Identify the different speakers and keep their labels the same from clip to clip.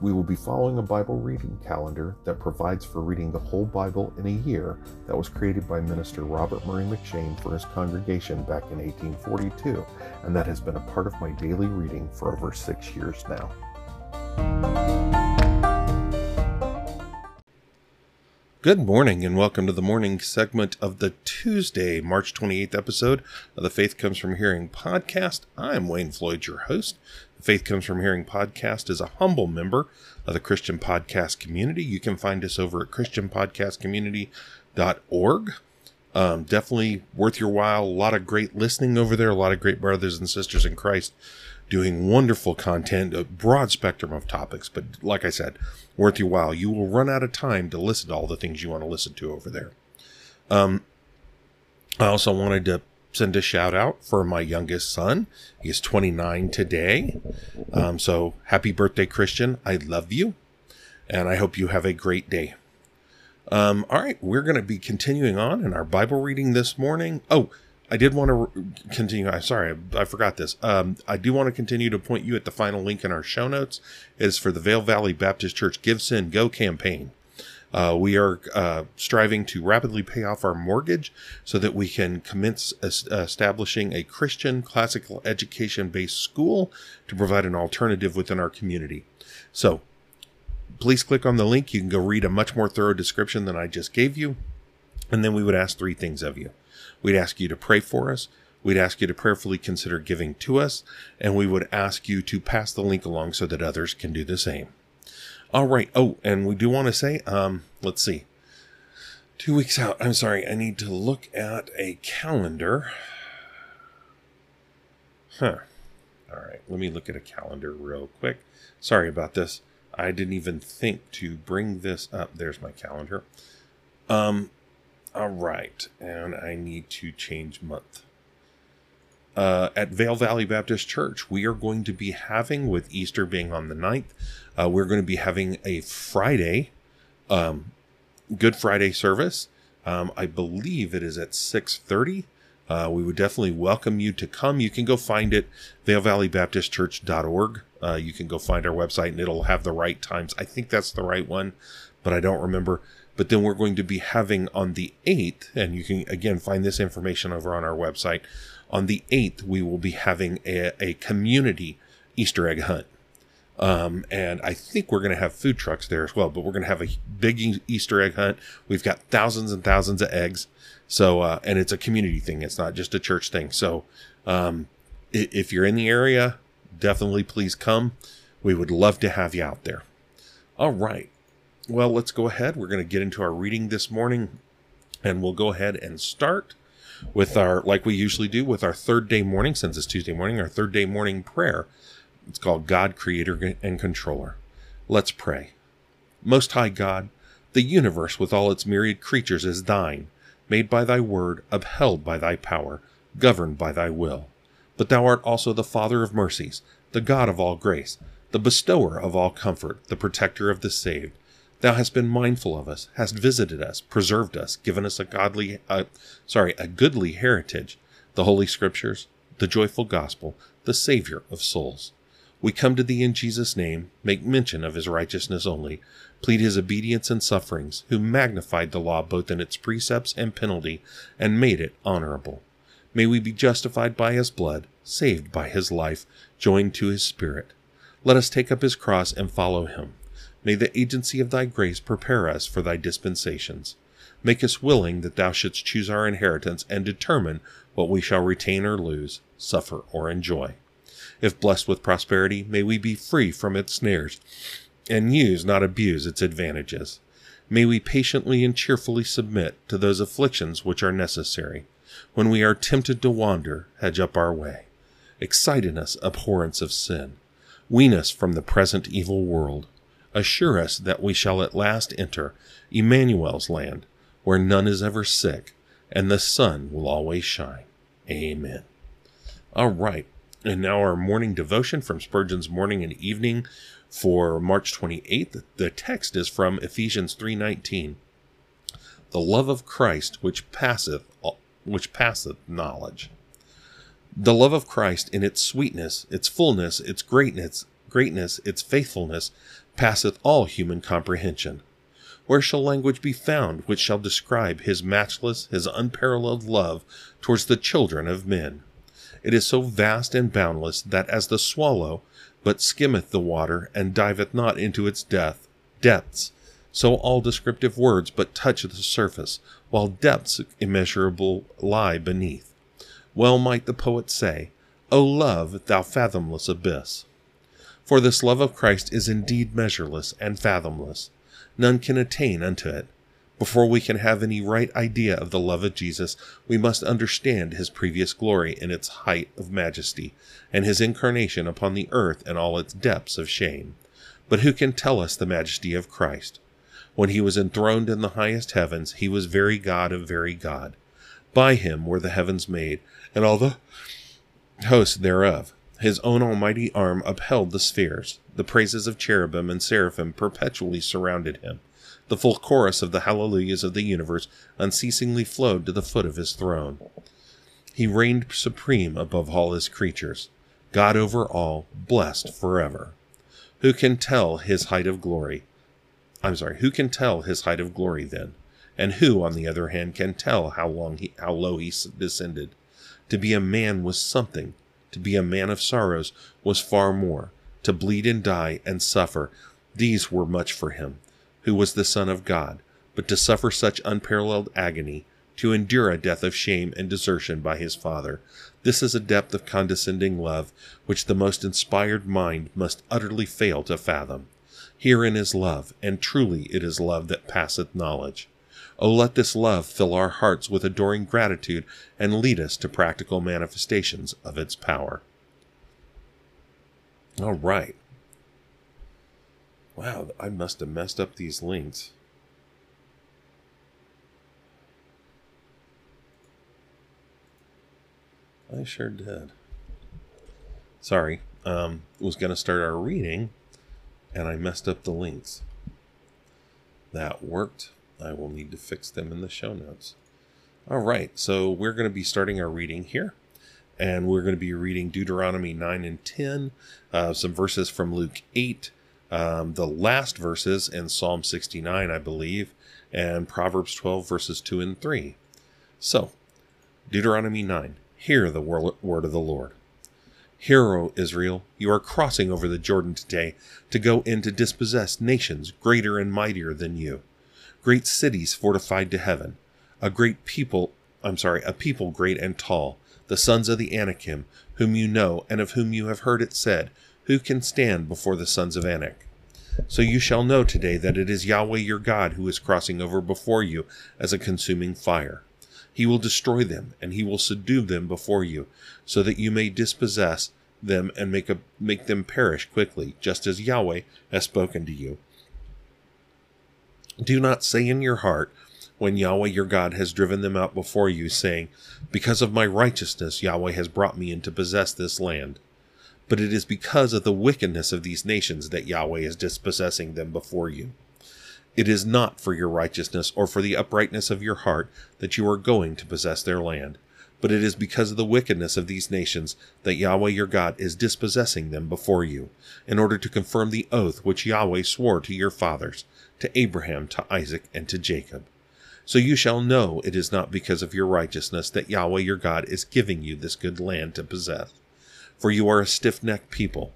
Speaker 1: We will be following a Bible reading calendar that provides for reading the whole Bible in a year that was created by Minister Robert Murray M'Cheyne for his congregation back in 1842, and that has been a part of my daily reading for over six years now. Good morning, and welcome to the morning segment of the Tuesday, March 28th episode of the Faith Comes From Hearing podcast. I'm Wayne Floyd, your host. Faith Comes From Hearing podcast is a humble member of the Christian podcast community. You can find us over at christianpodcastcommunity.org. Um, definitely worth your while. A lot of great listening over there, a lot of great brothers and sisters in Christ doing wonderful content, a broad spectrum of topics. But like I said, worth your while. You will run out of time to listen to all the things you want to listen to over there. Um, I also wanted to send a shout out for my youngest son. He's 29 today. Um, so happy birthday, Christian. I love you. And I hope you have a great day. Um, all right, we're going to be continuing on in our Bible reading this morning. Oh, I did want to continue. I'm sorry, I, I forgot this. Um, I do want to continue to point you at the final link in our show notes. It is for the Vail Valley Baptist Church GiveSendGo campaign. Uh, we are uh, striving to rapidly pay off our mortgage so that we can commence es- establishing a Christian classical education based school to provide an alternative within our community. So please click on the link. You can go read a much more thorough description than I just gave you. And then we would ask three things of you. We'd ask you to pray for us. We'd ask you to prayerfully consider giving to us. And we would ask you to pass the link along so that others can do the same. All right. Oh, and we do want to say, um, let's see. Two weeks out. I'm sorry. I need to look at a calendar. Huh. All right. Let me look at a calendar real quick. Sorry about this. I didn't even think to bring this up. There's my calendar. Um, all right. And I need to change month. Uh, at Vail Valley Baptist Church, we are going to be having, with Easter being on the 9th, uh, we're going to be having a Friday, um, Good Friday service. Um, I believe it is at 6:30. Uh, we would definitely welcome you to come. You can go find it, VailValleyBaptistChurch.org. Uh, you can go find our website and it'll have the right times. I think that's the right one, but I don't remember. But then we're going to be having on the 8th, and you can again find this information over on our website. On the 8th, we will be having a, a community Easter egg hunt. Um, and I think we're going to have food trucks there as well, but we're going to have a big Easter egg hunt. We've got thousands and thousands of eggs. So, uh, and it's a community thing. It's not just a church thing. So, um, if you're in the area, definitely please come. We would love to have you out there. All right. Well, let's go ahead. We're going to get into our reading this morning and we'll go ahead and start with our, like we usually do, with our third day morning, since it's Tuesday morning, our third day morning prayer. It's called God, Creator, and Controller. Let's pray. Most High God, the universe with all its myriad creatures is thine, made by thy word, upheld by thy power, governed by thy will. But thou art also the Father of mercies, the God of all grace, the bestower of all comfort, the protector of the saved. Thou hast been mindful of us, hast visited us, preserved us, given us a godly, uh, sorry, a goodly heritage, the holy scriptures, the joyful gospel, the Savior of souls. We come to thee in Jesus' name, make mention of his righteousness only, plead his obedience and sufferings, who magnified the law both in its precepts and penalty, and made it honorable. May we be justified by his blood, saved by his life, joined to his spirit. Let us take up his cross and follow him. May the agency of thy grace prepare us for thy dispensations. Make us willing that thou shouldst choose our inheritance and determine what we shall retain or lose, suffer or enjoy. If blessed with prosperity, may we be free from its snares and use, not abuse, its advantages. May we patiently and cheerfully submit to those afflictions which are necessary. When we are tempted to wander, hedge up our way. Excite in us abhorrence of sin. Wean us from the present evil world. Assure us that we shall at last enter Emmanuel's land, where none is ever sick, and the sun will always shine. Amen. All right. And now our morning devotion from Spurgeon's Morning and Evening for March 28th. The text is from Ephesians 3:19. The love of Christ which passeth which passeth knowledge. The love of Christ in its sweetness, its fullness, its greatness, greatness, its faithfulness, passeth all human comprehension. Where shall language be found which shall describe his matchless, his unparalleled love towards the children of men? It is so vast and boundless that as the swallow but skimmeth the water and diveth not into its depth, depths, so all descriptive words but touch the surface, while depths immeasurable lie beneath. Well might the poet say, O love, thou fathomless abyss. For this love of Christ is indeed measureless and fathomless. None can attain unto it. Before we can have any right idea of the love of Jesus, we must understand his previous glory in its height of majesty, and his incarnation upon the earth in all its depths of shame. But who can tell us the majesty of Christ? When he was enthroned in the highest heavens, he was very God of very God. By him were the heavens made, and all the hosts thereof. His own almighty arm upheld the spheres. The praises of cherubim and seraphim perpetually surrounded him. The full chorus of the hallelujahs of the universe unceasingly flowed to the foot of his throne. He reigned supreme above all his creatures, God over all, blessed forever. Who can tell his height of glory? I'm sorry, who can tell his height of glory then? And who, on the other hand, can tell how long he, how low he descended? To be a man was something. To be a man of sorrows was far more. To bleed and die and suffer, these were much for him who was the Son of God, but to suffer such unparalleled agony, to endure a death of shame and desertion by his Father. This is a depth of condescending love which the most inspired mind must utterly fail to fathom. Herein is love, and truly it is love that passeth knowledge. Oh, let this love fill our hearts with adoring gratitude and lead us to practical manifestations of its power. All right. Wow, I must have messed up these links. I sure did. Sorry. Um, was going to start our reading, and I messed up the links. That worked. I will need to fix them in the show notes. All right, so we're going to be starting our reading here, and we're going to be reading Deuteronomy 9 and 10, uh, some verses from Luke 8, um, the last verses in Psalm 69, I believe, and Proverbs 12, verses 2 and 3. So, Deuteronomy 9 Hear the word of the Lord. Hear, O Israel, you are crossing over the Jordan today to go in to dispossess nations greater and mightier than you, great cities fortified to heaven, a great people, I'm sorry, a people great and tall, the sons of the Anakim, whom you know and of whom you have heard it said, who can stand before the sons of Anak? So you shall know today that it is Yahweh your God who is crossing over before you as a consuming fire. He will destroy them, and he will subdue them before you, so that you may dispossess them and make, a, make them perish quickly, just as Yahweh has spoken to you. Do not say in your heart, when Yahweh your God has driven them out before you, saying, Because of my righteousness Yahweh has brought me in to possess this land but it is because of the wickedness of these nations that Yahweh is dispossessing them before you. It is not for your righteousness or for the uprightness of your heart that you are going to possess their land, but it is because of the wickedness of these nations that Yahweh your God is dispossessing them before you, in order to confirm the oath which Yahweh swore to your fathers, to Abraham, to Isaac, and to Jacob. So you shall know it is not because of your righteousness that Yahweh your God is giving you this good land to possess for you are a stiff necked people.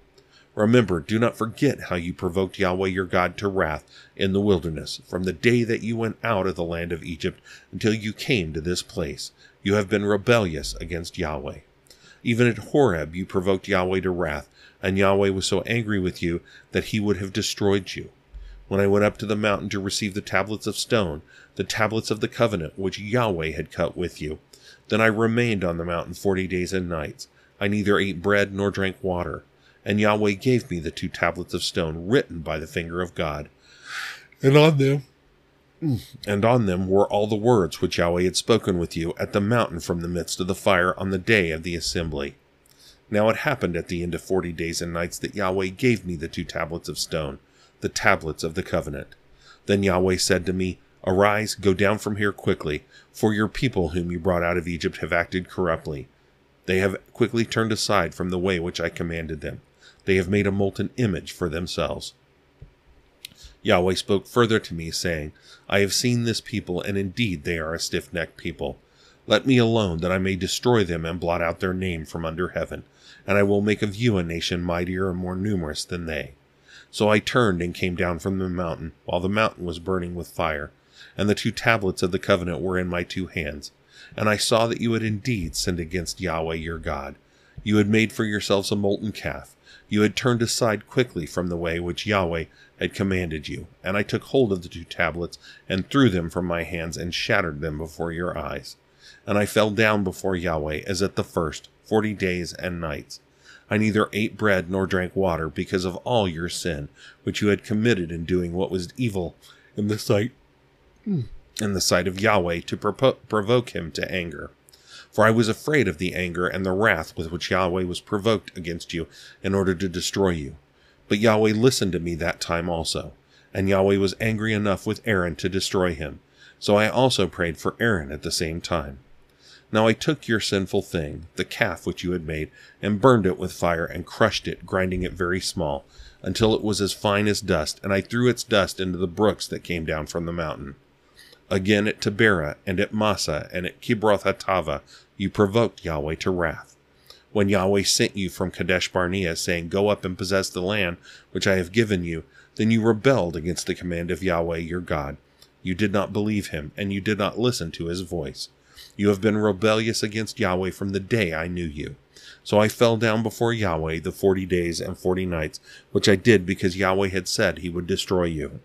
Speaker 1: Remember, do not forget how you provoked Yahweh your God to wrath in the wilderness, from the day that you went out of the land of Egypt until you came to this place. You have been rebellious against Yahweh. Even at Horeb you provoked Yahweh to wrath, and Yahweh was so angry with you that he would have destroyed you. When I went up to the mountain to receive the tablets of stone, the tablets of the covenant which Yahweh had cut with you, then I remained on the mountain forty days and nights. I neither ate bread nor drank water. And Yahweh gave me the two tablets of stone written by the finger of God. And on them and on them were all the words which Yahweh had spoken with you at the mountain from the midst of the fire on the day of the assembly. Now it happened at the end of forty days and nights that Yahweh gave me the two tablets of stone, the tablets of the covenant. Then Yahweh said to me, Arise, go down from here quickly, for your people whom you brought out of Egypt have acted corruptly. They have quickly turned aside from the way which I commanded them. They have made a molten image for themselves. Yahweh spoke further to me, saying, I have seen this people, and indeed they are a stiff necked people. Let me alone, that I may destroy them and blot out their name from under heaven, and I will make of you a nation mightier and more numerous than they. So I turned and came down from the mountain, while the mountain was burning with fire, and the two tablets of the covenant were in my two hands. And I saw that you had indeed sinned against Yahweh your God. You had made for yourselves a molten calf. You had turned aside quickly from the way which Yahweh had commanded you. And I took hold of the two tablets, and threw them from my hands, and shattered them before your eyes. And I fell down before Yahweh as at the first, forty days and nights. I neither ate bread nor drank water because of all your sin, which you had committed in doing what was evil in the sight hmm, in the sight of Yahweh to propo- provoke him to anger. For I was afraid of the anger and the wrath with which Yahweh was provoked against you in order to destroy you. But Yahweh listened to me that time also, and Yahweh was angry enough with Aaron to destroy him. So I also prayed for Aaron at the same time. Now I took your sinful thing, the calf which you had made, and burned it with fire, and crushed it, grinding it very small, until it was as fine as dust, and I threw its dust into the brooks that came down from the mountain. Again at Taberah, and at Massah, and at Kibroth Hattaavah, you provoked Yahweh to wrath. When Yahweh sent you from Kadesh Barnea, saying, Go up and possess the land which I have given you, then you rebelled against the command of Yahweh your God. You did not believe him, and you did not listen to his voice. You have been rebellious against Yahweh from the day I knew you. So I fell down before Yahweh the forty days and forty nights, which I did because Yahweh had said he would destroy you.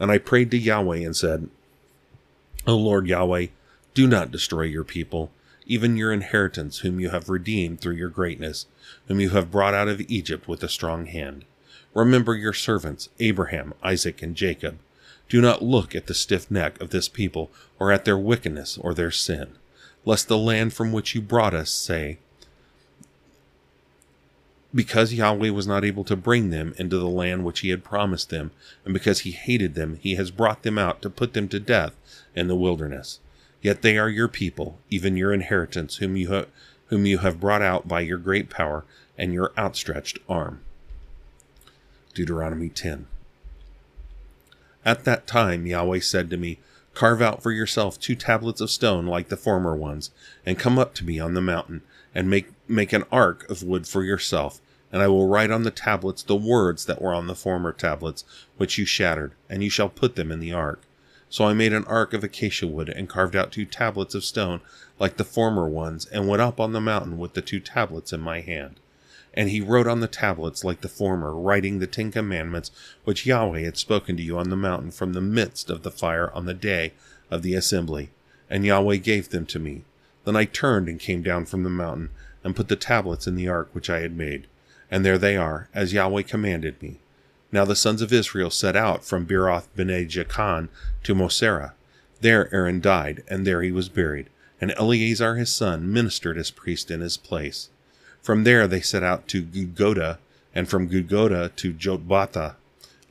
Speaker 1: And I prayed to Yahweh and said, O Lord Yahweh, do not destroy your people, even your inheritance, whom you have redeemed through your greatness, whom you have brought out of Egypt with a strong hand. Remember your servants, Abraham, Isaac, and Jacob. Do not look at the stiff neck of this people, or at their wickedness or their sin lest the land from which you brought us say, because Yahweh was not able to bring them into the land which he had promised them, and because he hated them, he has brought them out to put them to death in the wilderness. Yet they are your people, even your inheritance, whom you, ha- whom you have brought out by your great power and your outstretched arm. Deuteronomy 10. At that time Yahweh said to me, Carve out for yourself two tablets of stone like the former ones, and come up to me on the mountain, and make, make an ark of wood for yourself, and I will write on the tablets the words that were on the former tablets, which you shattered, and you shall put them in the ark. So I made an ark of acacia wood, and carved out two tablets of stone like the former ones, and went up on the mountain with the two tablets in my hand. And he wrote on the tablets like the former, writing the Ten Commandments which Yahweh had spoken to you on the mountain from the midst of the fire on the day of the assembly. And Yahweh gave them to me. Then I turned and came down from the mountain, and put the tablets in the ark which I had made. And there they are, as Yahweh commanded me. Now the sons of Israel set out from Beeroth bene Jaakan to Moserah. There Aaron died, and there he was buried, and Eleazar his son ministered as priest in his place. From there they set out to Gudgodah, and from Gudgodah to Jotbathah,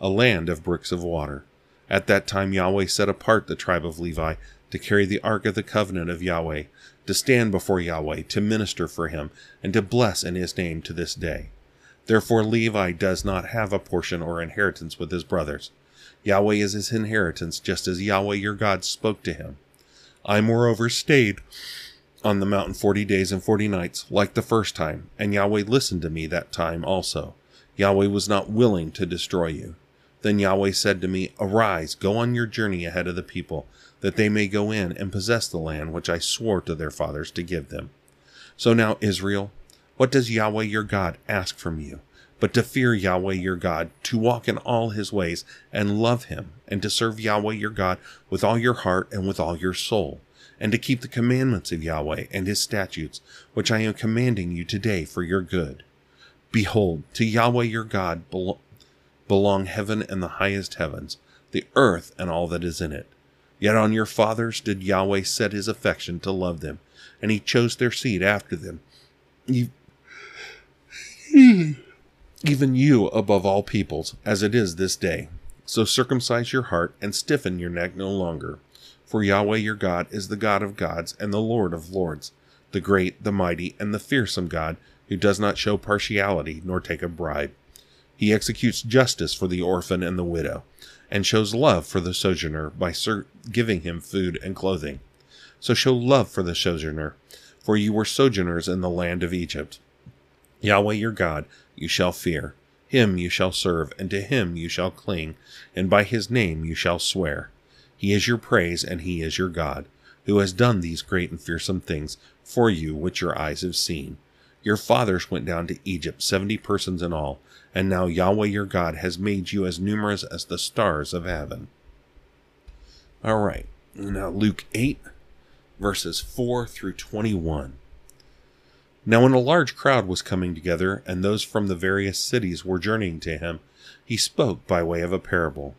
Speaker 1: a land of bricks of water. At that time Yahweh set apart the tribe of Levi to carry the ark of the covenant of Yahweh, to stand before Yahweh, to minister for him, and to bless in his name to this day. Therefore Levi does not have a portion or inheritance with his brothers. Yahweh is his inheritance, just as Yahweh your God spoke to him. I moreover stayed on the mountain forty days and forty nights, like the first time, and Yahweh listened to me that time also. Yahweh was not willing to destroy you. Then Yahweh said to me, Arise, go on your journey ahead of the people, that they may go in and possess the land which I swore to their fathers to give them. So now, Israel, what does Yahweh your God ask from you? But to fear Yahweh your God, to walk in all his ways, and love him, and to serve Yahweh your God with all your heart and with all your soul and to keep the commandments of Yahweh and his statutes, which I am commanding you today for your good. Behold, to Yahweh your God belong heaven and the highest heavens, the earth and all that is in it. Yet on your fathers did Yahweh set his affection to love them, and he chose their seed after them. Even you above all peoples, as it is this day. So circumcise your heart and stiffen your neck no longer. For Yahweh your God is the God of gods and the Lord of lords, the great, the mighty, and the fearsome God, who does not show partiality nor take a bribe. He executes justice for the orphan and the widow, and shows love for the sojourner by giving him food and clothing. So show love for the sojourner, for you were sojourners in the land of Egypt. Yahweh your God you shall fear, him you shall serve, and to him you shall cling, and by his name you shall swear. He is your praise, and he is your God, who has done these great and fearsome things for you which your eyes have seen. Your fathers went down to Egypt, seventy persons in all, and now Yahweh your God has made you as numerous as the stars of heaven. All right, now Luke 8, verses 4 through 21. Now, when a large crowd was coming together, and those from the various cities were journeying to him, he spoke by way of a parable.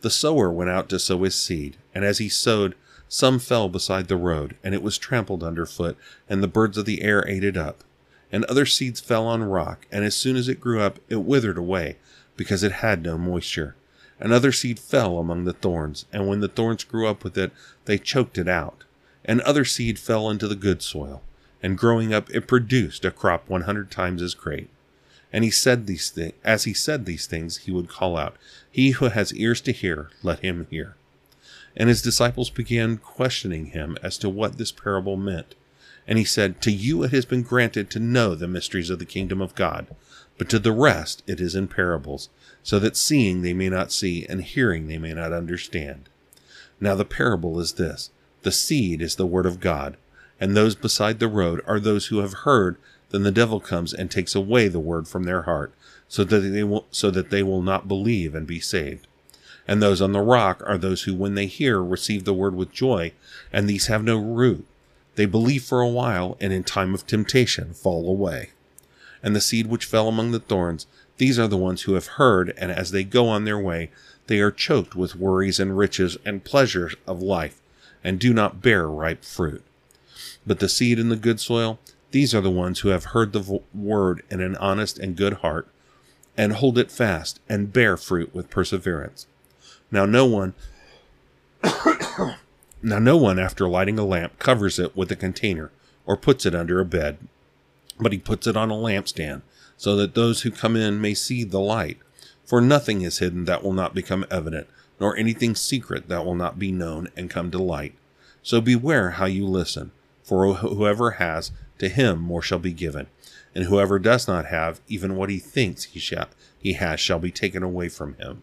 Speaker 1: The sower went out to sow his seed, and as he sowed, some fell beside the road, and it was trampled under foot, and the birds of the air ate it up. And other seeds fell on rock, and as soon as it grew up, it withered away, because it had no moisture. And other seed fell among the thorns, and when the thorns grew up with it, they choked it out. And other seed fell into the good soil and growing up it produced a crop 100 times as great. And he said these things, as he said these things, he would call out, He who has ears to hear, let him hear. And his disciples began questioning him as to what this parable meant. And he said, To you it has been granted to know the mysteries of the kingdom of God, but to the rest it is in parables, so that seeing they may not see, and hearing they may not understand. Now the parable is this The seed is the word of God and those beside the road are those who have heard then the devil comes and takes away the word from their heart so that they will so that they will not believe and be saved. And those on the rock are those who when they hear receive the word with joy and these have no root. They believe for a while and in time of temptation fall away. And the seed which fell among the thorns these are the ones who have heard and as they go on their way they are choked with worries and riches and pleasures of life and do not bear ripe fruit. But the seed in the good soil, these are the ones who have heard the word in an honest and good heart, and hold it fast, and bear fruit with perseverance. Now no one Now no one after lighting a lamp covers it with a container or puts it under a bed, but he puts it on a lampstand, so that those who come in may see the light. For nothing is hidden that will not become evident, nor anything secret that will not be known and come to light. So beware how you listen. For whoever has, to him more shall be given, and whoever does not have, even what he thinks he shall he has shall be taken away from him.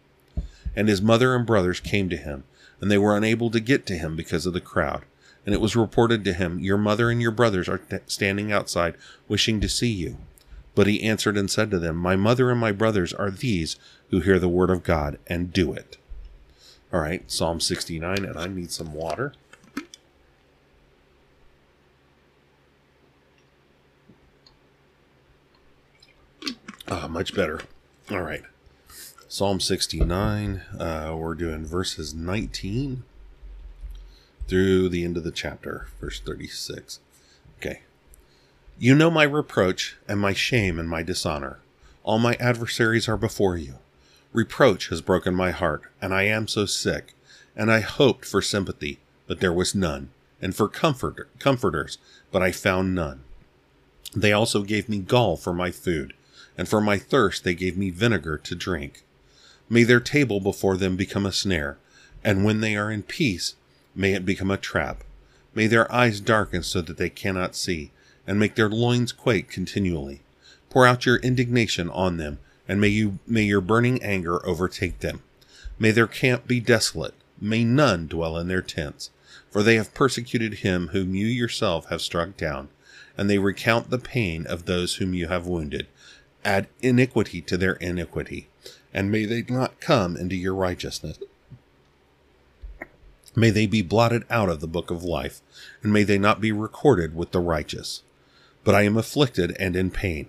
Speaker 1: And his mother and brothers came to him, and they were unable to get to him because of the crowd. And it was reported to him, Your mother and your brothers are t- standing outside, wishing to see you. But he answered and said to them, My mother and my brothers are these who hear the word of God and do it. All right, Psalm 69, and I need some water. Ah, much better. All right. Psalm 69, uh, we're doing verses 19 through the end of the chapter, verse 36. Okay. You know my reproach and my shame and my dishonor. All my adversaries are before you. Reproach has broken my heart, and I am so sick. And I hoped for sympathy, but there was none, and for comfort, comforters, but I found none. They also gave me gall for my food and for my thirst they gave me vinegar to drink. May their table before them become a snare, and when they are in peace, may it become a trap. May their eyes darken so that they cannot see, and make their loins quake continually. Pour out your indignation on them, and may you may your burning anger overtake them. May their camp be desolate, may none dwell in their tents, for they have persecuted him whom you yourself have struck down, and they recount the pain of those whom you have wounded add iniquity to their iniquity, and may they not come into your righteousness. May they be blotted out of the book of life, and may they not be recorded with the righteous. But I am afflicted and in pain.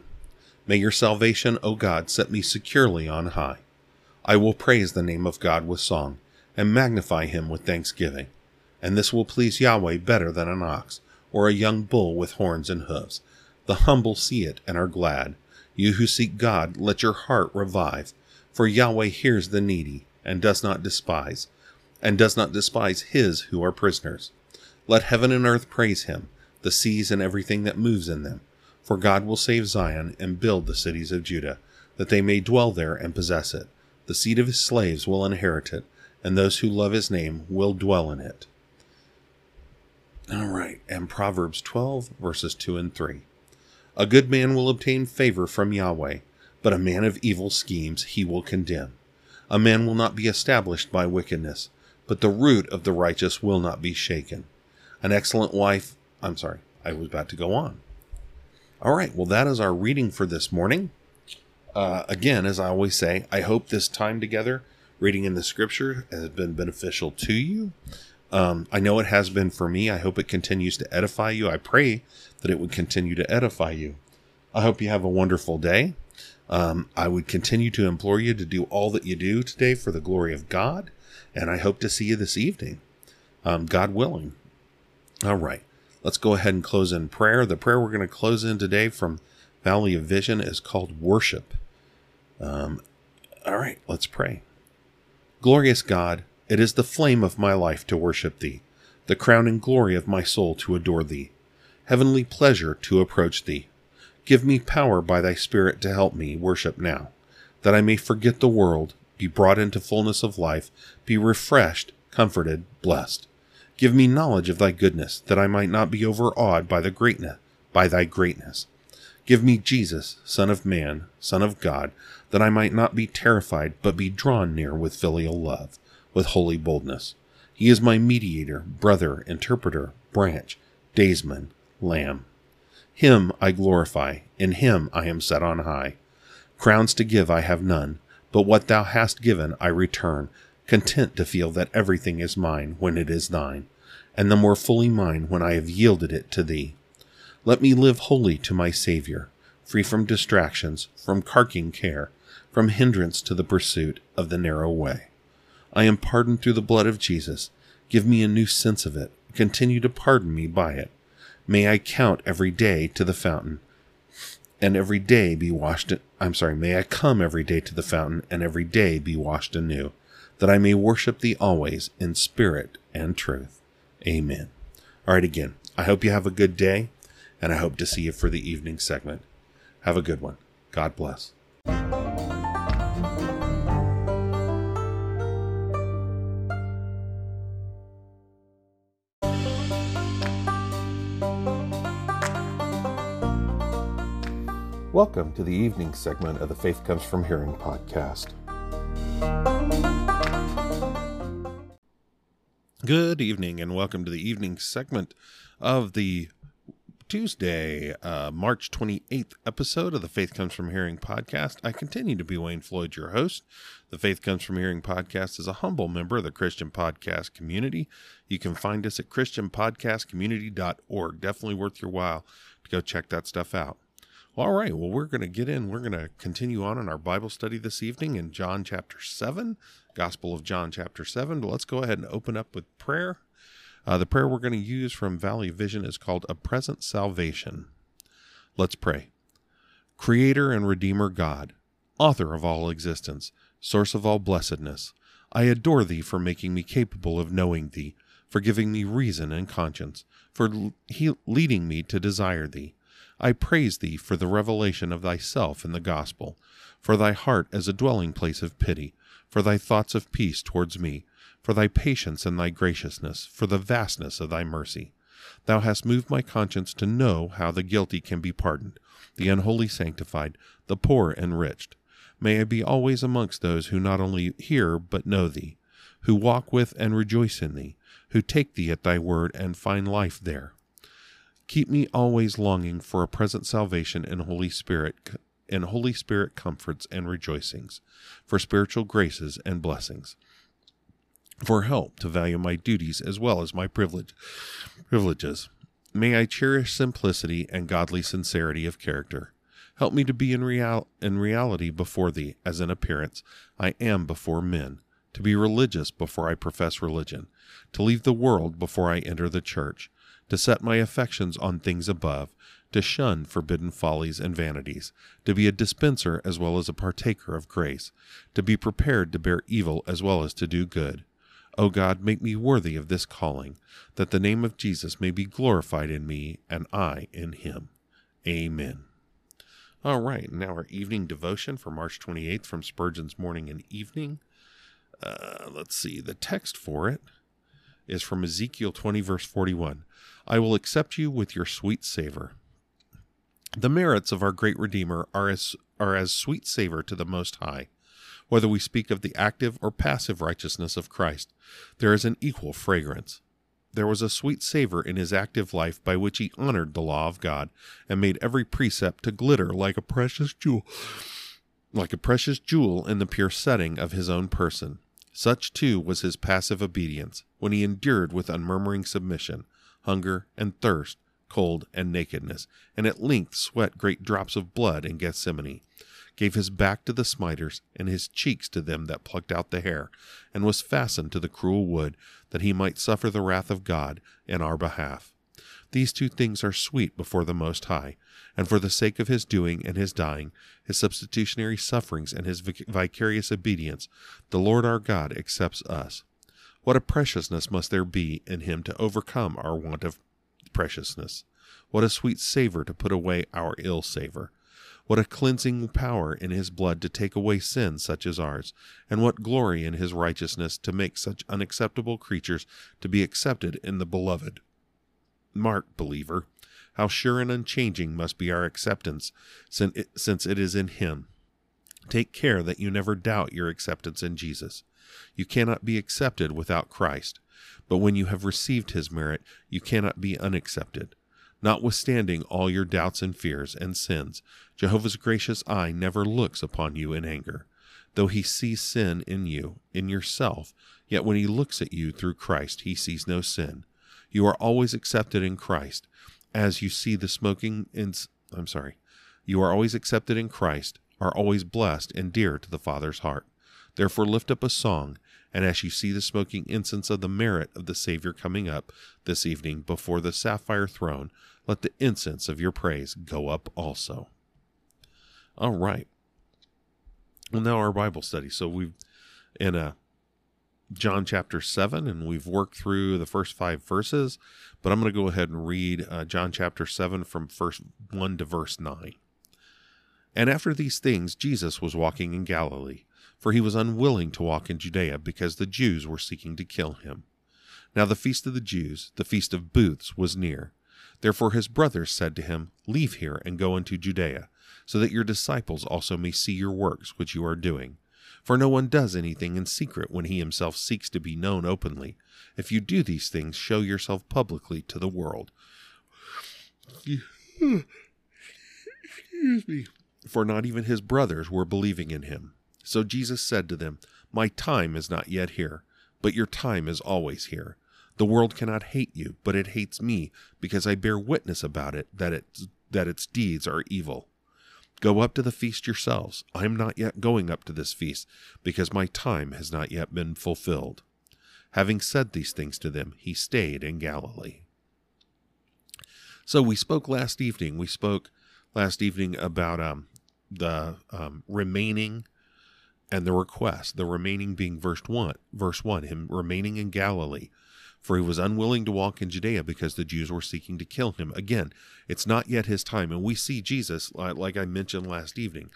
Speaker 1: May your salvation, O God, set me securely on high. I will praise the name of God with song, and magnify him with thanksgiving. and this will please Yahweh better than an ox, or a young bull with horns and hoofs. The humble see it and are glad. You who seek God, let your heart revive. For Yahweh hears the needy, and does not despise, and does not despise his who are prisoners. Let heaven and earth praise him, the seas and everything that moves in them. For God will save Zion and build the cities of Judah, that they may dwell there and possess it. The seed of his slaves will inherit it, and those who love his name will dwell in it. All right, and Proverbs 12, verses 2 and 3. A good man will obtain favor from Yahweh, but a man of evil schemes he will condemn. A man will not be established by wickedness, but the root of the righteous will not be shaken. An excellent wife, I'm sorry, I was about to go on. All right, well, that is our reading for this morning. Uh, again, as I always say, I hope this time together, reading in the scripture, has been beneficial to you. Um, I know it has been for me. I hope it continues to edify you. I pray that it would continue to edify you. I hope you have a wonderful day. Um, I would continue to implore you to do all that you do today for the glory of God, and I hope to see you this evening, um, God willing. All right. Let's go ahead and close in prayer. The prayer we're going to close in today from Valley of Vision is called Worship. Um, all right, let's pray. Glorious God, it is the flame of my life to worship Thee, the crowning glory of my soul to adore Thee, heavenly pleasure to approach Thee. Give me power by Thy Spirit to help me worship now, that I may forget the world, be brought into fullness of life, be refreshed, comforted, blessed. Give me knowledge of thy goodness, that I might not be overawed by the greatness, by thy greatness. Give me Jesus, Son of Man, Son of God, that I might not be terrified, but be drawn near with filial love, with holy boldness. He is my mediator, brother, interpreter, branch, daysman, lamb. Him I glorify, in him I am set on high. Crowns to give I have none, but what thou hast given I return, content to feel that everything is mine when it is thine, and the more fully mine when I have yielded it to thee. Let me live wholly to my Saviour, free from distractions, from carking care, from hindrance to the pursuit of the narrow way. I am pardoned through the blood of Jesus. Give me a new sense of it. Continue to pardon me by it. May I count every day to the fountain, and every day be washed. I'm sorry, may I come every day to the fountain, and every day be washed anew that I may worship thee always in spirit and truth. Amen. All right, again, I hope you have a good day, and I hope to see you for the evening segment. Have a good one. God bless. Welcome to the evening segment of the Faith Comes From Hearing podcast. Good evening, and welcome to the evening segment of the Tuesday, uh, March 28th episode of the Faith Comes From Hearing podcast. I continue to be Wayne Floyd, your host. The Faith Comes From Hearing podcast is a humble member of the Christian podcast community. You can find us at ChristianPodcastCommunity.org. Definitely worth your while to go check that stuff out. All right, well, we're going to get in. We're going to continue on in our Bible study this evening in John chapter 7. Gospel of John, chapter 7. But let's go ahead and open up with prayer. Uh, the prayer we're going to use from Valley Vision is called A Present Salvation. Let's pray. Creator and Redeemer God, author of all existence, source of all blessedness, I adore Thee for making me capable of knowing Thee, for giving me reason and conscience, for leading me to desire Thee. I praise Thee for the revelation of Thyself in the Gospel, for Thy heart as a dwelling place of pity, for thy thoughts of peace towards me, for thy patience and thy graciousness, for the vastness of thy mercy. Thou hast moved my conscience to know how the guilty can be pardoned, the unholy sanctified, the poor enriched. May I be always amongst those who not only hear but know thee, who walk with and rejoice in thee, who take thee at thy word and find life there. Keep me always longing for a present salvation in Holy Spirit and Holy Spirit comforts and rejoicings, for spiritual graces and blessings, for help to value my duties as well as my privilege, privileges. May I cherish simplicity and godly sincerity of character. Help me to be in, real, in reality before Thee, as in appearance I am before men, to be religious before I profess religion, to leave the world before I enter the church, to set my affections on things above, to shun forbidden follies and vanities, to be a dispenser as well as a partaker of grace, to be prepared to bear evil as well as to do good. O God, make me worthy of this calling, that the name of Jesus may be glorified in me and I in him. Amen. All right, now our evening devotion for March 28th from Spurgeon's Morning and Evening. Uh, let's see, the text for it is from Ezekiel 20, verse 41. I will accept you with your sweet savor. The merits of our great Redeemer are as, are as sweet savor to the Most High. Whether we speak of the active or passive righteousness of Christ, there is an equal fragrance. There was a sweet savor in his active life by which he honored the law of God and made every precept to glitter like a precious jewel, like a precious jewel in the pure setting of his own person. Such too was his passive obedience, when he endured with unmurmuring submission hunger and thirst, cold and nakedness, and at length sweat great drops of blood in Gethsemane, gave his back to the smiters, and his cheeks to them that plucked out the hair, and was fastened to the cruel wood, that he might suffer the wrath of God in our behalf. These two things are sweet before the Most High, and for the sake of his doing and his dying, his substitutionary sufferings and his vicarious obedience, the Lord our God accepts us. What a preciousness must there be in him to overcome our want of preciousness! What a sweet savor to put away our ill savor! What a cleansing power in his blood to take away sin such as ours, and what glory in his righteousness to make such unacceptable creatures to be accepted in the beloved. Mark, believer, how sure and unchanging must be our acceptance, since it is in Him. Take care that you never doubt your acceptance in Jesus. You cannot be accepted without Christ, but when you have received His merit, you cannot be unaccepted. Notwithstanding all your doubts and fears and sins, Jehovah's gracious eye never looks upon you in anger. Though he sees sin in you, in yourself, yet when he looks at you through Christ, he sees no sin. You are always accepted in Christ, as you see the smoking in I'm sorry. You are always accepted in Christ, are always blessed and dear to the Father's heart. Therefore lift up a song, and as you see the smoking incense of the merit of the Savior coming up this evening before the sapphire throne, let the incense of your praise go up also. All right. Well, now our Bible study. So we've in a John chapter 7, and we've worked through the first five verses, but I'm going to go ahead and read uh, John chapter 7 from verse 1 to verse 9. And after these things, Jesus was walking in Galilee, for he was unwilling to walk in Judea because the Jews were seeking to kill him. Now the feast of the Jews, the feast of booths, was near. Therefore his brothers said to him, Leave here and go into Judea, so that your disciples also may see your works which you are doing. For no one does anything in secret when he himself seeks to be known openly. If you do these things, show yourself publicly to the world. Excuse me. For not even his brothers were believing in him. So Jesus said to them, My time is not yet here, but your time is always here. The world cannot hate you, but it hates me, because I bear witness about it that, it, that its deeds are evil. Go up to the feast yourselves. I am not yet going up to this feast, because my time has not yet been fulfilled. Having said these things to them, he stayed in Galilee. So we spoke last evening. We spoke last evening about um, the um, remaining and the request. The remaining being verse one. Verse one, him remaining in Galilee for he was unwilling to walk in Judea because the Jews were seeking to kill him. Again, it's not yet his time. And we see Jesus, like I mentioned last evening,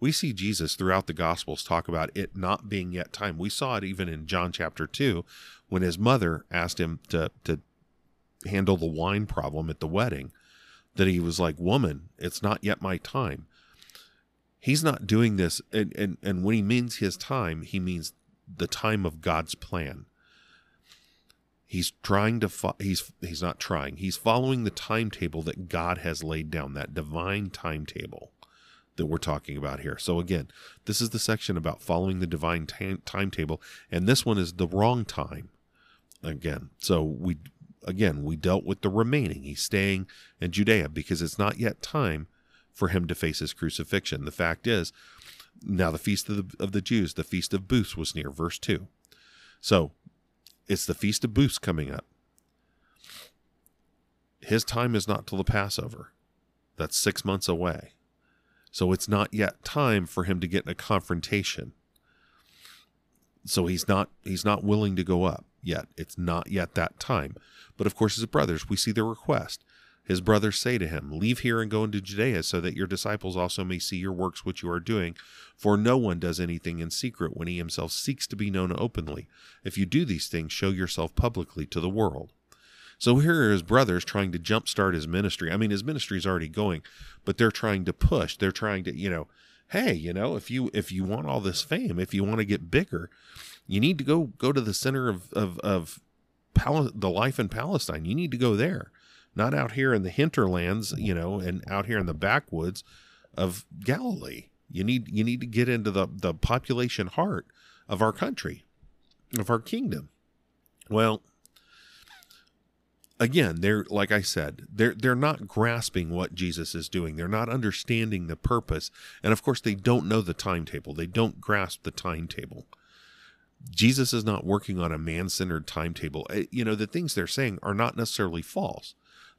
Speaker 1: we see Jesus throughout the Gospels talk about it not being yet time. We saw it even in John chapter 2 when his mother asked him to, to handle the wine problem at the wedding, that he was like, Woman, it's not yet my time. He's not doing this. And, and, and when he means his time, he means the time of God's plan He's trying to fo- he's he's not trying. He's following the timetable that God has laid down, that divine timetable that we're talking about here. So again, this is the section about following the divine t- timetable and this one is the wrong time. Again, so we again, we dealt with the remaining. He's staying in Judea because it's not yet time for him to face his crucifixion. The fact is, now the feast of the, of the Jews, the feast of booths was near, verse 2. So it's the Feast of Booths coming up. His time is not till the Passover. That's six months away. So it's not yet time for him to get in a confrontation. So he's not he's not willing to go up yet. It's not yet that time. But of course, his brothers, we see their request. His brothers say to him, Leave here and go into Judea, so that your disciples also may see your works which you are doing. For no one does anything in secret when he himself seeks to be known openly. If you do these things, show yourself publicly to the world. So here are his brothers trying to jumpstart his ministry. I mean, his ministry is already going, but they're trying to push. They're trying to, you know, hey, you know, if you if you want all this fame, if you want to get bigger, you need to go go to the center of of, of Pal- the life in Palestine. You need to go there not out here in the hinterlands, you know, and out here in the backwoods of Galilee. You need you need to get into the the population heart of our country, of our kingdom. Well, again, they're like I said, they're they're not grasping what Jesus is doing. They're not understanding the purpose, and of course, they don't know the timetable. They don't grasp the timetable. Jesus is not working on a man-centered timetable. Eh, you know, the things they're saying are not necessarily false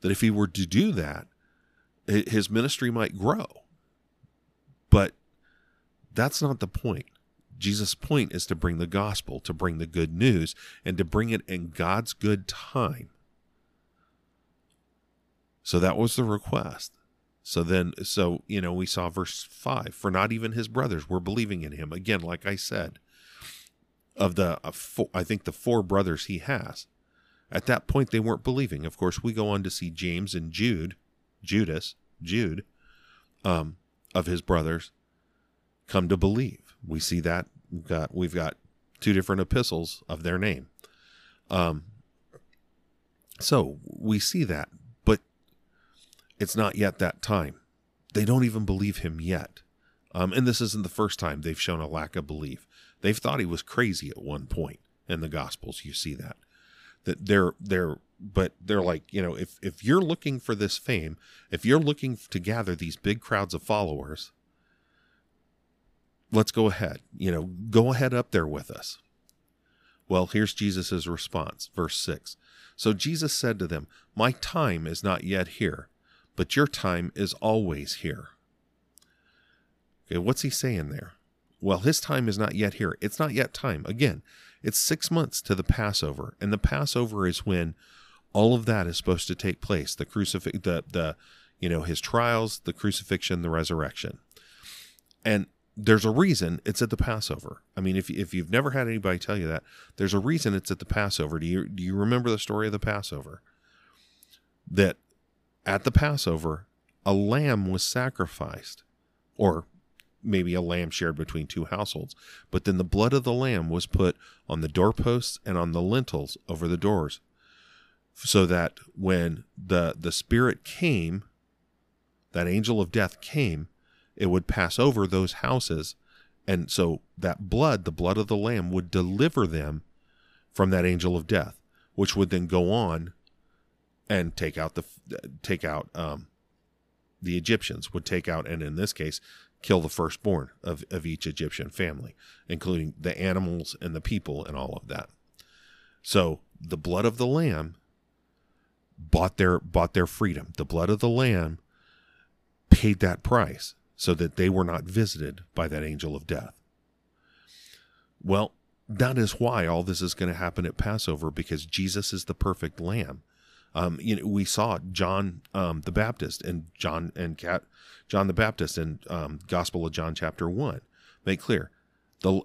Speaker 1: that if he were to do that, his ministry might grow. But that's not the point. Jesus' point is to bring the gospel, to bring the good news, and to bring it in God's good time. So that was the request. So then, so, you know, we saw verse 5 for not even his brothers were believing in him. Again, like I said, of the, uh, four, I think the four brothers he has, at that point, they weren't believing. Of course, we go on to see James and Jude, Judas, Jude, um, of his brothers, come to believe. We see that we've got we've got two different epistles of their name. Um, so we see that, but it's not yet that time. They don't even believe him yet. Um, and this isn't the first time they've shown a lack of belief. They've thought he was crazy at one point in the Gospels. You see that that they're they're but they're like you know if if you're looking for this fame if you're looking to gather these big crowds of followers let's go ahead you know go ahead up there with us. Well here's jesus' response verse 6 so jesus said to them my time is not yet here but your time is always here. Okay what's he saying there? Well his time is not yet here. It's not yet time. Again it's six months to the Passover, and the Passover is when all of that is supposed to take place. The crucifix, the the you know his trials, the crucifixion, the resurrection, and there's a reason it's at the Passover. I mean, if if you've never had anybody tell you that, there's a reason it's at the Passover. Do you do you remember the story of the Passover? That at the Passover, a lamb was sacrificed, or maybe a lamb shared between two households. But then the blood of the lamb was put on the doorposts and on the lintels over the doors, so that when the the spirit came, that angel of death came, it would pass over those houses, and so that blood, the blood of the lamb, would deliver them from that angel of death, which would then go on and take out the take out um, the Egyptians would take out, and in this case, kill the firstborn of, of each Egyptian family, including the animals and the people and all of that. So the blood of the lamb bought their bought their freedom. The blood of the lamb paid that price so that they were not visited by that angel of death. Well, that is why all this is going to happen at Passover because Jesus is the perfect lamb. Um, you know, we saw John um, the Baptist and John and Cat, John the Baptist in um, Gospel of John chapter one make clear, the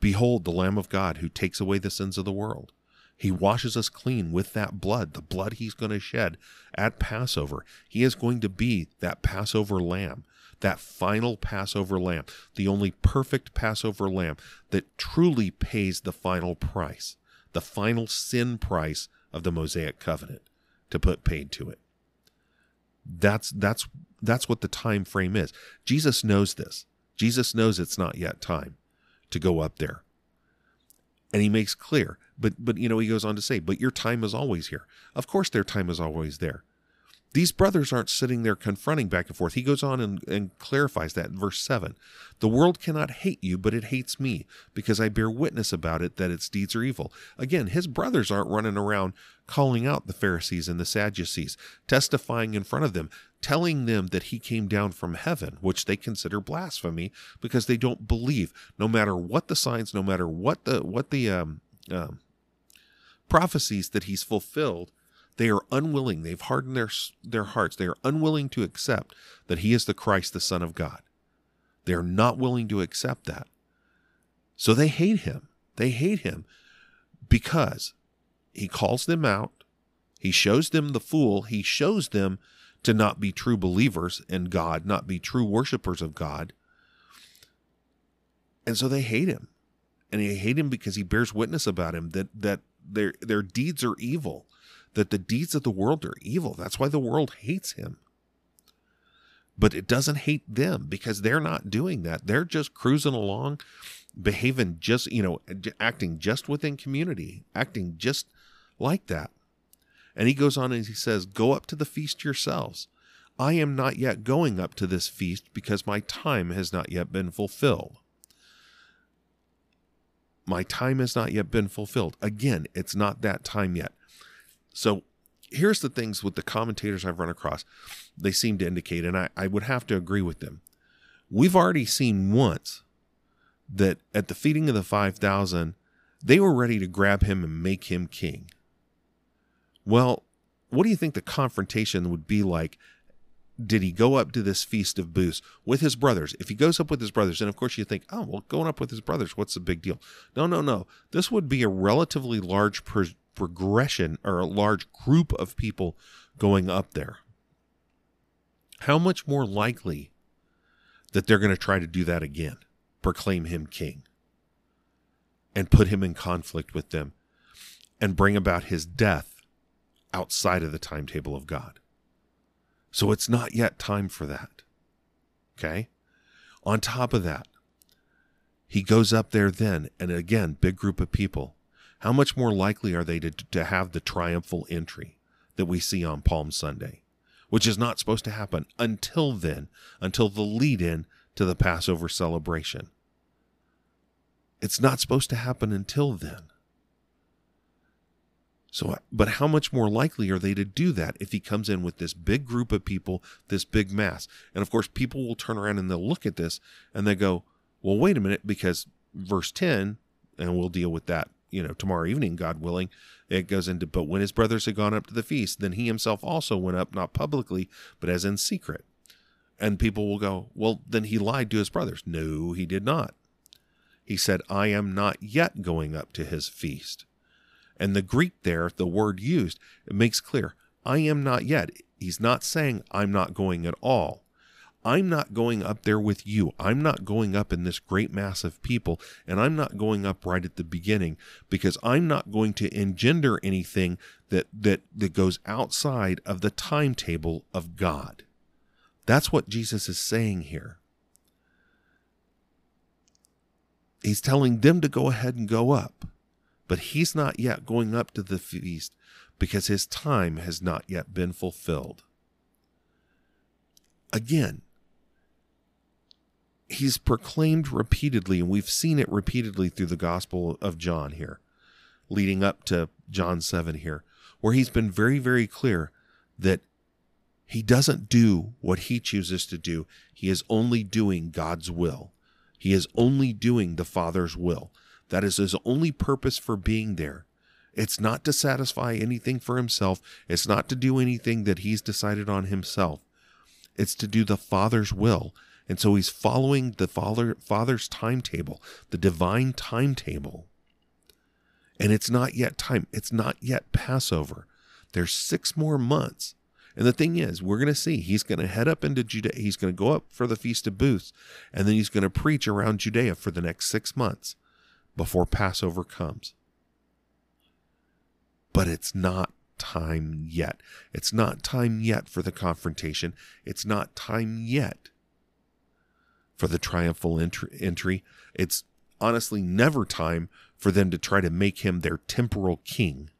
Speaker 1: behold the Lamb of God who takes away the sins of the world. He washes us clean with that blood, the blood he's going to shed at Passover. He is going to be that Passover lamb, that final Passover lamb, the only perfect Passover lamb that truly pays the final price, the final sin price of the Mosaic covenant to put paid to it. That's that's that's what the time frame is. Jesus knows this. Jesus knows it's not yet time to go up there. And he makes clear, but but you know, he goes on to say, but your time is always here. Of course their time is always there. These brothers aren't sitting there confronting back and forth. He goes on and, and clarifies that in verse 7. The world cannot hate you, but it hates me, because I bear witness about it that its deeds are evil. Again, his brothers aren't running around calling out the Pharisees and the Sadducees, testifying in front of them, telling them that he came down from heaven, which they consider blasphemy because they don't believe, no matter what the signs, no matter what the what the um, um, prophecies that he's fulfilled they are unwilling. They've hardened their, their hearts. They are unwilling to accept that he is the Christ, the Son of God. They are not willing to accept that. So they hate him. They hate him because he calls them out. He shows them the fool. He shows them to not be true believers in God, not be true worshipers of God. And so they hate him. And they hate him because he bears witness about him that that their their deeds are evil that the deeds of the world are evil. That's why the world hates him. But it doesn't hate them because they're not doing that. They're just cruising along, behaving just, you know, acting just within community, acting just like that. And he goes on and he says, Go up to the feast yourselves. I am not yet going up to this feast because my time has not yet been fulfilled. My time has not yet been fulfilled. Again, it's not that time yet. So here's the things with the commentators I've run across. They seem to indicate, and I, I would have to agree with them. We've already seen once that at the feeding of the 5,000, they were ready to grab him and make him king. Well, what do you think the confrontation would be like? Did he go up to this feast of booths with his brothers? If he goes up with his brothers, and of course you think, oh, well, going up with his brothers, what's the big deal? No, no, no. This would be a relatively large per- progression or a large group of people going up there, how much more likely that they're going to try to do that again, proclaim him king, and put him in conflict with them, and bring about his death outside of the timetable of God? So it's not yet time for that. Okay? On top of that, he goes up there then, and again, big group of people how much more likely are they to, to have the triumphal entry that we see on Palm Sunday, which is not supposed to happen until then, until the lead in to the Passover celebration? It's not supposed to happen until then. So, but how much more likely are they to do that if he comes in with this big group of people, this big mass? And of course, people will turn around and they'll look at this and they go, well, wait a minute, because verse 10, and we'll deal with that you know, tomorrow evening, God willing, it goes into, but when his brothers had gone up to the feast, then he himself also went up, not publicly, but as in secret. And people will go, well, then he lied to his brothers. No, he did not. He said, I am not yet going up to his feast. And the Greek there, the word used, it makes clear, I am not yet. He's not saying I'm not going at all. I'm not going up there with you. I'm not going up in this great mass of people, and I'm not going up right at the beginning because I'm not going to engender anything that that that goes outside of the timetable of God. That's what Jesus is saying here. He's telling them to go ahead and go up, but he's not yet going up to the feast because his time has not yet been fulfilled. Again, he's proclaimed repeatedly, and we've seen it repeatedly through the Gospel of John here, leading up to John 7 here, where he's been very, very clear that he doesn't do what he chooses to do. He is only doing God's will. He is only doing the Father's will. That is his only purpose for being there. It's not to satisfy anything for himself. It's not to do anything that he's decided on himself. It's to do the Father's will. And so he's following the father, Father's timetable, the divine timetable. And it's not yet time. It's not yet Passover. There's six more months. And the thing is, we're going to see he's going to head up into Judea. He's going to go up for the Feast of Booths, and then he's going to preach around Judea for the next six months before Passover comes. But it's not time yet. It's not time yet for the confrontation. It's not time yet for the triumphal entry. It's honestly never time for them to try to make him their temporal king.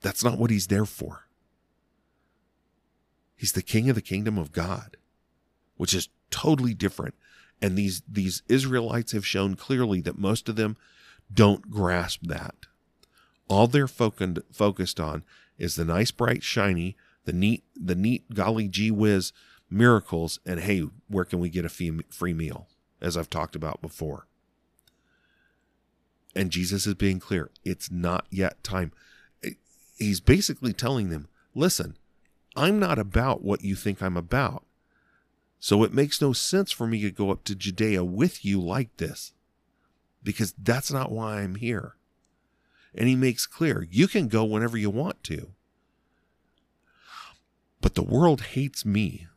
Speaker 1: That's not what he's there for. He's the king of the kingdom of God, which is totally different. And these, these Israelites have shown clearly that most of them don't grasp that. All they're focused on is the nice, bright, shiny, the neat, the neat, golly gee whiz miracles, and hey, where can we get a free meal? As I've talked about before. And Jesus is being clear. It's not yet time. Eh, he's basically telling them, listen, I'm not about what you think I'm about. So it makes no sense for me to go up to Judea with you like this because that's not why I'm here. And he makes clear you can go whenever you want to. But the world hates me.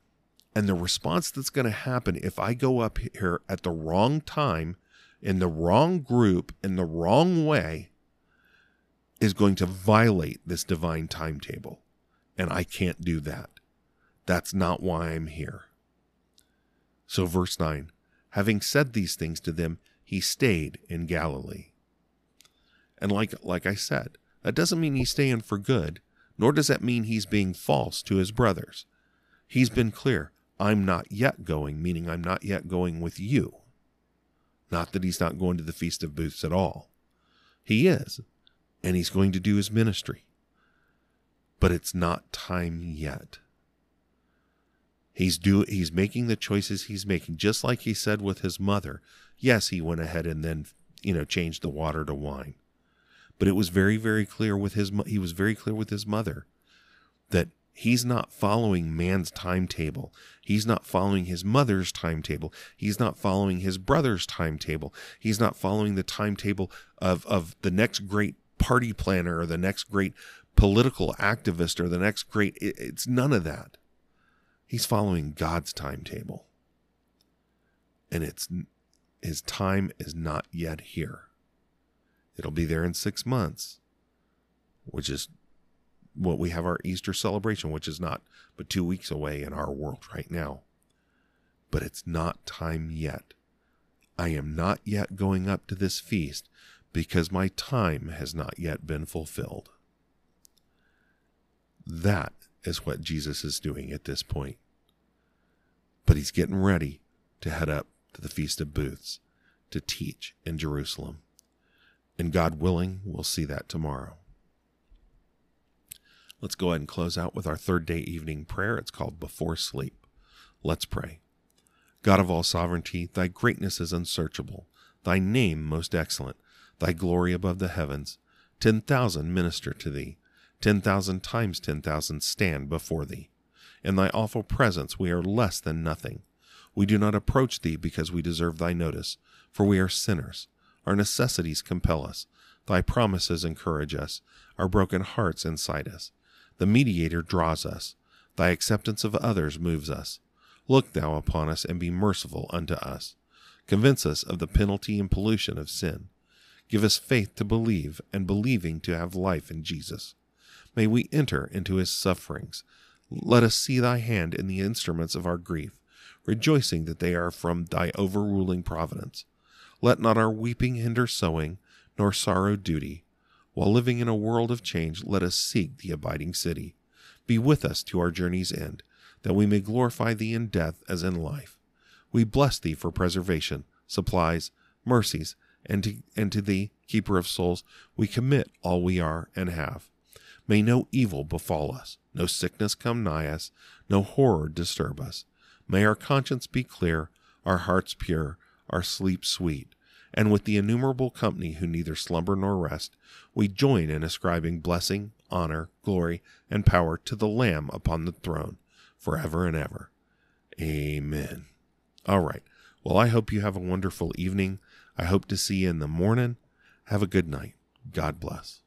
Speaker 1: And the response that's going to happen if I go up here at the wrong time, in the wrong group, in the wrong way, is going to violate this divine timetable. And I can't do that. That's not why I'm here. So, verse 9 Having said these things to them, he stayed in Galilee. And like, like I said, that doesn't mean he's staying for good, nor does that mean he's being false to his brothers. He's been clear I'm not yet going, meaning I'm not yet going with you. Not that he's not going to the Feast of Booths at all. He is, and he's going to do his ministry. But it's not time yet. He's do he's making the choices he's making, just like he said with his mother. Yes, he went ahead and then you know changed the water to wine, but it was very very clear with his he was very clear with his mother that he's not following man's timetable. He's not following his mother's timetable. He's not following his brother's timetable. He's not following the timetable of of the next great party planner or the next great political activist or the next great it's none of that He's following God's timetable. And it's his time is not yet here. It'll be there in 6 months, which is what we have our Easter celebration, which is not but 2 weeks away in our world right now. But it's not time yet. I am not yet going up to this feast because my time has not yet been fulfilled. That is what Jesus is doing at this point. But he's getting ready to head up to the Feast of Booths to teach in Jerusalem. And God willing, we'll see that tomorrow. Let's go ahead and close out with our third day evening prayer. It's called Before Sleep. Let's pray. God of all sovereignty, thy greatness is unsearchable, thy name most excellent, thy glory above the heavens. Ten thousand minister to thee, ten thousand times ten thousand stand before thee. In thy awful presence we are less than nothing. We do not approach thee because we deserve thy notice, for we are sinners. Our necessities compel us. Thy promises encourage us. Our broken hearts incite us. The mediator draws us. Thy acceptance of others moves us. Look thou upon us and be merciful unto us. Convince us of the penalty and pollution of sin. Give us faith to believe, and believing to have life in Jesus. May we enter into his sufferings. Let us see thy hand in the instruments of our grief, rejoicing that they are from thy overruling providence. Let not our weeping hinder sowing, nor sorrow duty. While living in a world of change, let us seek the abiding city. Be with us to our journey's end, that we may glorify thee in death as in life. We bless thee for preservation, supplies, mercies, and to, and to thee, keeper of souls, we commit all we are and have. May no evil befall us, no sickness come nigh us, no horror disturb us. May our conscience be clear, our hearts pure, our sleep sweet. And with the innumerable company who neither slumber nor rest, we join in ascribing blessing, honor, glory, and power to the Lamb upon the throne, forever and ever. Amen. All right. Well, I hope you have a wonderful evening. I hope to see you in the morning. Have a good night. God bless.